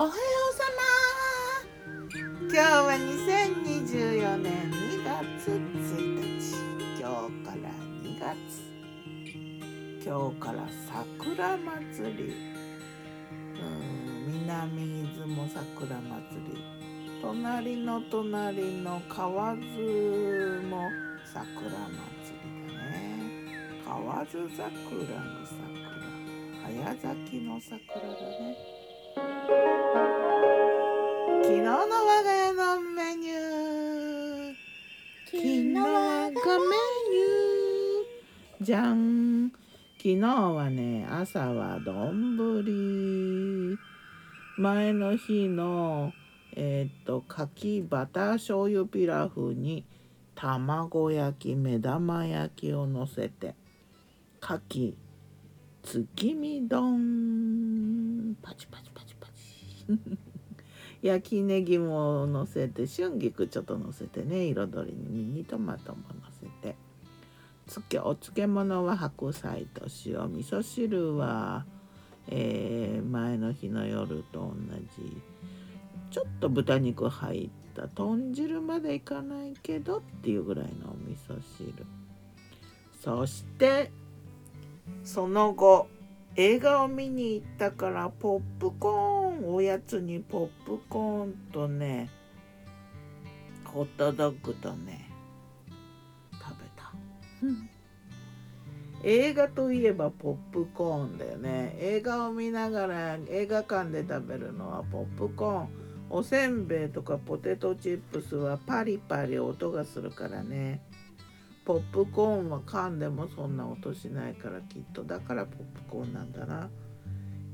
おはようさま今日は2024年2月1日今日から2月今日から桜祭り。うん南出雲桜祭り隣の隣の河津も桜祭りだね。河津桜の桜。早咲きの桜だね。昨日の我が家のメニュー。昨日我がメニュー。じゃん。昨日はね朝は丼。前の日のえー、っと柿バター醤油ピラフに卵焼き目玉焼きをのせて柿月見丼。パチパチパチパチ。焼きネギものせて春菊ちょっとのせてね彩りにミニトマトものせて。つけお漬物は白菜と塩味噌汁は、えー、前の日の夜と同じ。ちょっと豚肉入った豚汁までいかないけどっていうぐらいのお味噌汁。そしてその後映画を見に行ったからポップコーンおやつにポップコーンとねホットドッグとね食べた、映画といえばポップコーンだよね。映画を見ながら映画館で食べるのはポップコーン。おせんべいとかポテトチップスはパリパリ音がするからねポップコーンは噛んでもそんな音しないからきっと。だからポップコーンなんだな。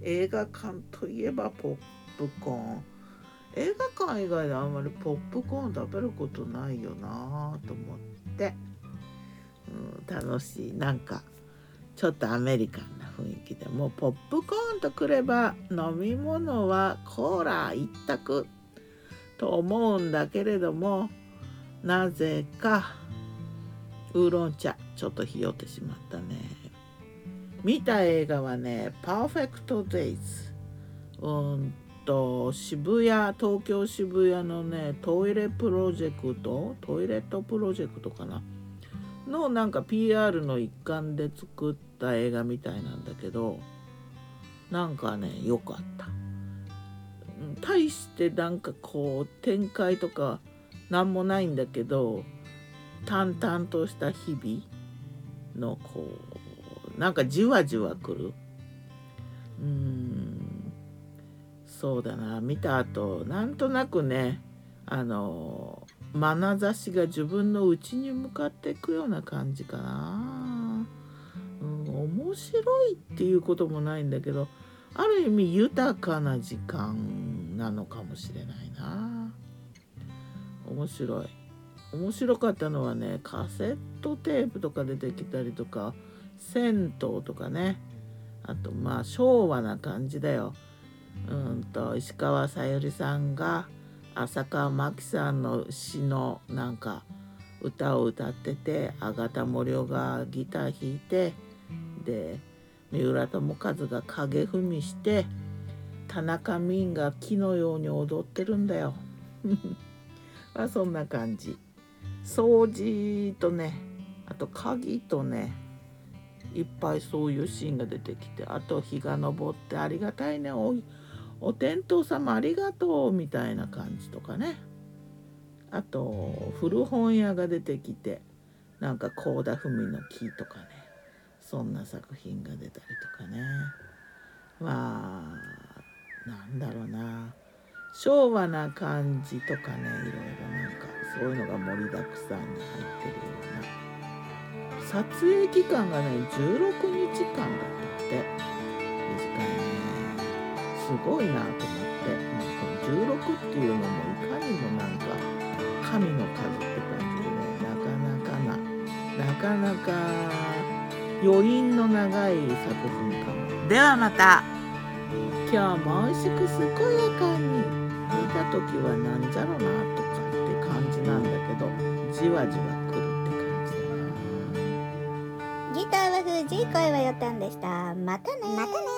映画館といえばポップコーン。映画館以外であんまりポップコーン食べることないよなと思って、うん、楽しい。なんかちょっとアメリカンな雰囲気でもうポップコーンとくれば飲み物はコーラ一択と思うんだけれどもなぜかウーロン茶ちょっとひよってしまったね。見た映画はね「パーフェクト・デイズ」うんと渋谷東京渋谷のねトイレプロジェクト？トイレットプロジェクトかな？のなんか PR の一環で作った映画みたいなんだけどなんかね良かった。対してなんかこう展開とか何もないんだけど淡々とした日々のこうなんかじわじわくる。うんそうだな。見た後なんとなくねあの眼差しが自分の内に向かっていくような感じかな、うん、面白いっていうこともないんだけどある意味豊かな時間なのかもしれないな。面白い。面白かったのはねカセットテープとか出てきたりとか銭湯とかねあとまあ昭和な感じだよ。うんと石川さゆりさんが浅川真紀さんの詩のなんか歌を歌っててあがた森生がギター弾いてで三浦友和が影踏みして田中泯が木のように踊ってるんだよ。まあそんな感じ。掃除とねあと鍵とねいっぱいそういうシーンが出てきてあと日が昇ってありがたいねおお天道様ありがとうみたいな感じとかね。あと古本屋が出てきてなんか倖田來未の木とかねそんな作品が出たりとかね。まあなんだろうな。昭和な感じとかねいろいろなんかそういうのが盛りだくさんに入ってるような。撮影期間がね16日間だったって短いねすごいなと思って、まあ、この16っていうのもいかにもなんか神の数って感じでねなかなかななかなか余韻の長い作品かも。ではまた。今日も美味しく健やかに。見た時はなんじゃろなってじわじわくるって感じだな。ギターは藤井声はよたんでした。またねまたね